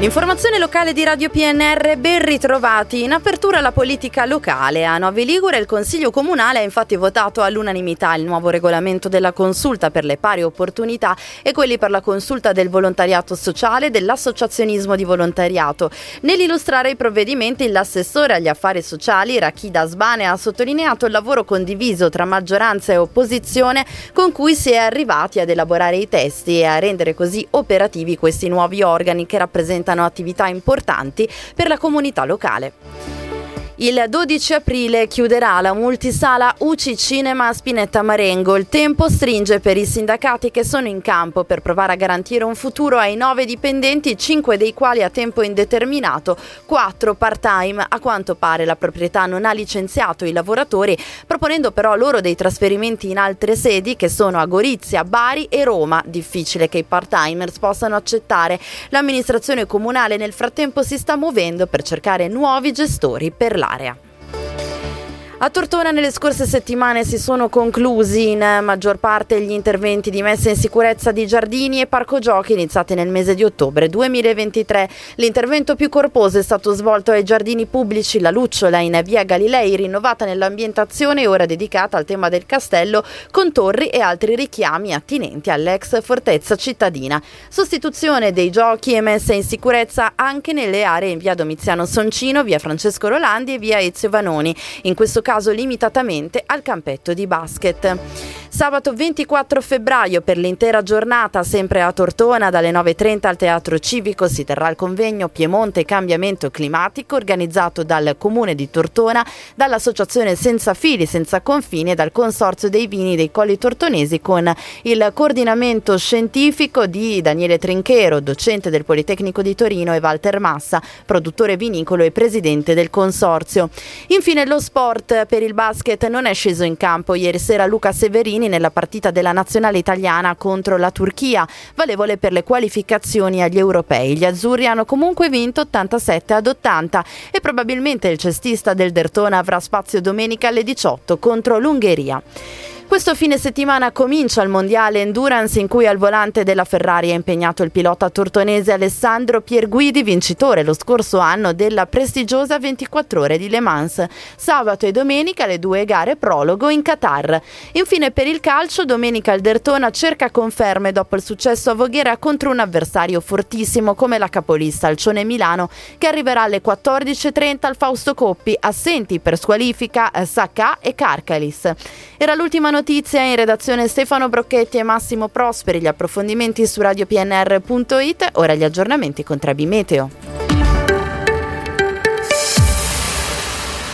L'informazione locale di Radio PNR, ben ritrovati. In apertura la politica locale. A Novi Ligure il Consiglio Comunale ha infatti votato all'unanimità il nuovo regolamento della consulta per le pari opportunità e quelli per la consulta del volontariato sociale e dell'associazionismo di volontariato. Nell'illustrare i provvedimenti l'assessore agli affari sociali Rachida Sbane ha sottolineato il lavoro condiviso tra maggioranza e opposizione con cui si è arrivati ad elaborare i testi e a rendere così operativi questi nuovi organi che rappresentano rappresentano attività importanti per la comunità locale. Il 12 aprile chiuderà la multisala UCI Cinema a Spinetta Marengo. Il tempo stringe per i sindacati che sono in campo per provare a garantire un futuro ai nove dipendenti, cinque dei quali a tempo indeterminato, quattro part-time. A quanto pare la proprietà non ha licenziato i lavoratori, proponendo però loro dei trasferimenti in altre sedi che sono a Gorizia, Bari e Roma. Difficile che i part-timers possano accettare. L'amministrazione comunale nel frattempo si sta muovendo per cercare nuovi gestori per la l'area. A Tortona nelle scorse settimane si sono conclusi in maggior parte gli interventi di messa in sicurezza di giardini e parco giochi iniziati nel mese di ottobre 2023. L'intervento più corposo è stato svolto ai giardini pubblici La Lucciola in via Galilei, rinnovata nell'ambientazione e ora dedicata al tema del castello con torri e altri richiami attinenti all'ex fortezza cittadina. Sostituzione dei giochi e messa in sicurezza anche nelle aree in via Domiziano Soncino, via Francesco Rolandi e via Ezio Vanoni. In questo caso caso limitatamente al campetto di basket. Sabato 24 febbraio per l'intera giornata, sempre a Tortona, dalle 9.30 al Teatro Civico si terrà il convegno Piemonte Cambiamento Climatico organizzato dal Comune di Tortona, dall'Associazione Senza Fili Senza Confini e dal Consorzio dei Vini dei Colli Tortonesi con il coordinamento scientifico di Daniele Trinchero, docente del Politecnico di Torino e Walter Massa, produttore vinicolo e presidente del consorzio. Infine lo sport per il basket non è sceso in campo ieri sera Luca Severini nella partita della nazionale italiana contro la Turchia, valevole per le qualificazioni agli europei. Gli azzurri hanno comunque vinto 87 ad 80 e probabilmente il cestista del Dertona avrà spazio domenica alle 18 contro l'Ungheria. Questo fine settimana comincia il mondiale endurance in cui al volante della Ferrari è impegnato il pilota tortonese Alessandro Pierguidi, vincitore lo scorso anno della prestigiosa 24 ore di Le Mans. Sabato e domenica le due gare prologo in Qatar. Infine per il calcio, domenica il Dertona cerca conferme dopo il successo a Voghera contro un avversario fortissimo come la capolista Alcione Milano che arriverà alle 14.30 al Fausto Coppi, assenti per squalifica Sacca e Carcalis. Era l'ultima notizia notizia in redazione Stefano Brocchetti e Massimo Prosperi. Gli approfondimenti su radiopnr.it. Ora gli aggiornamenti con Trebi Meteo.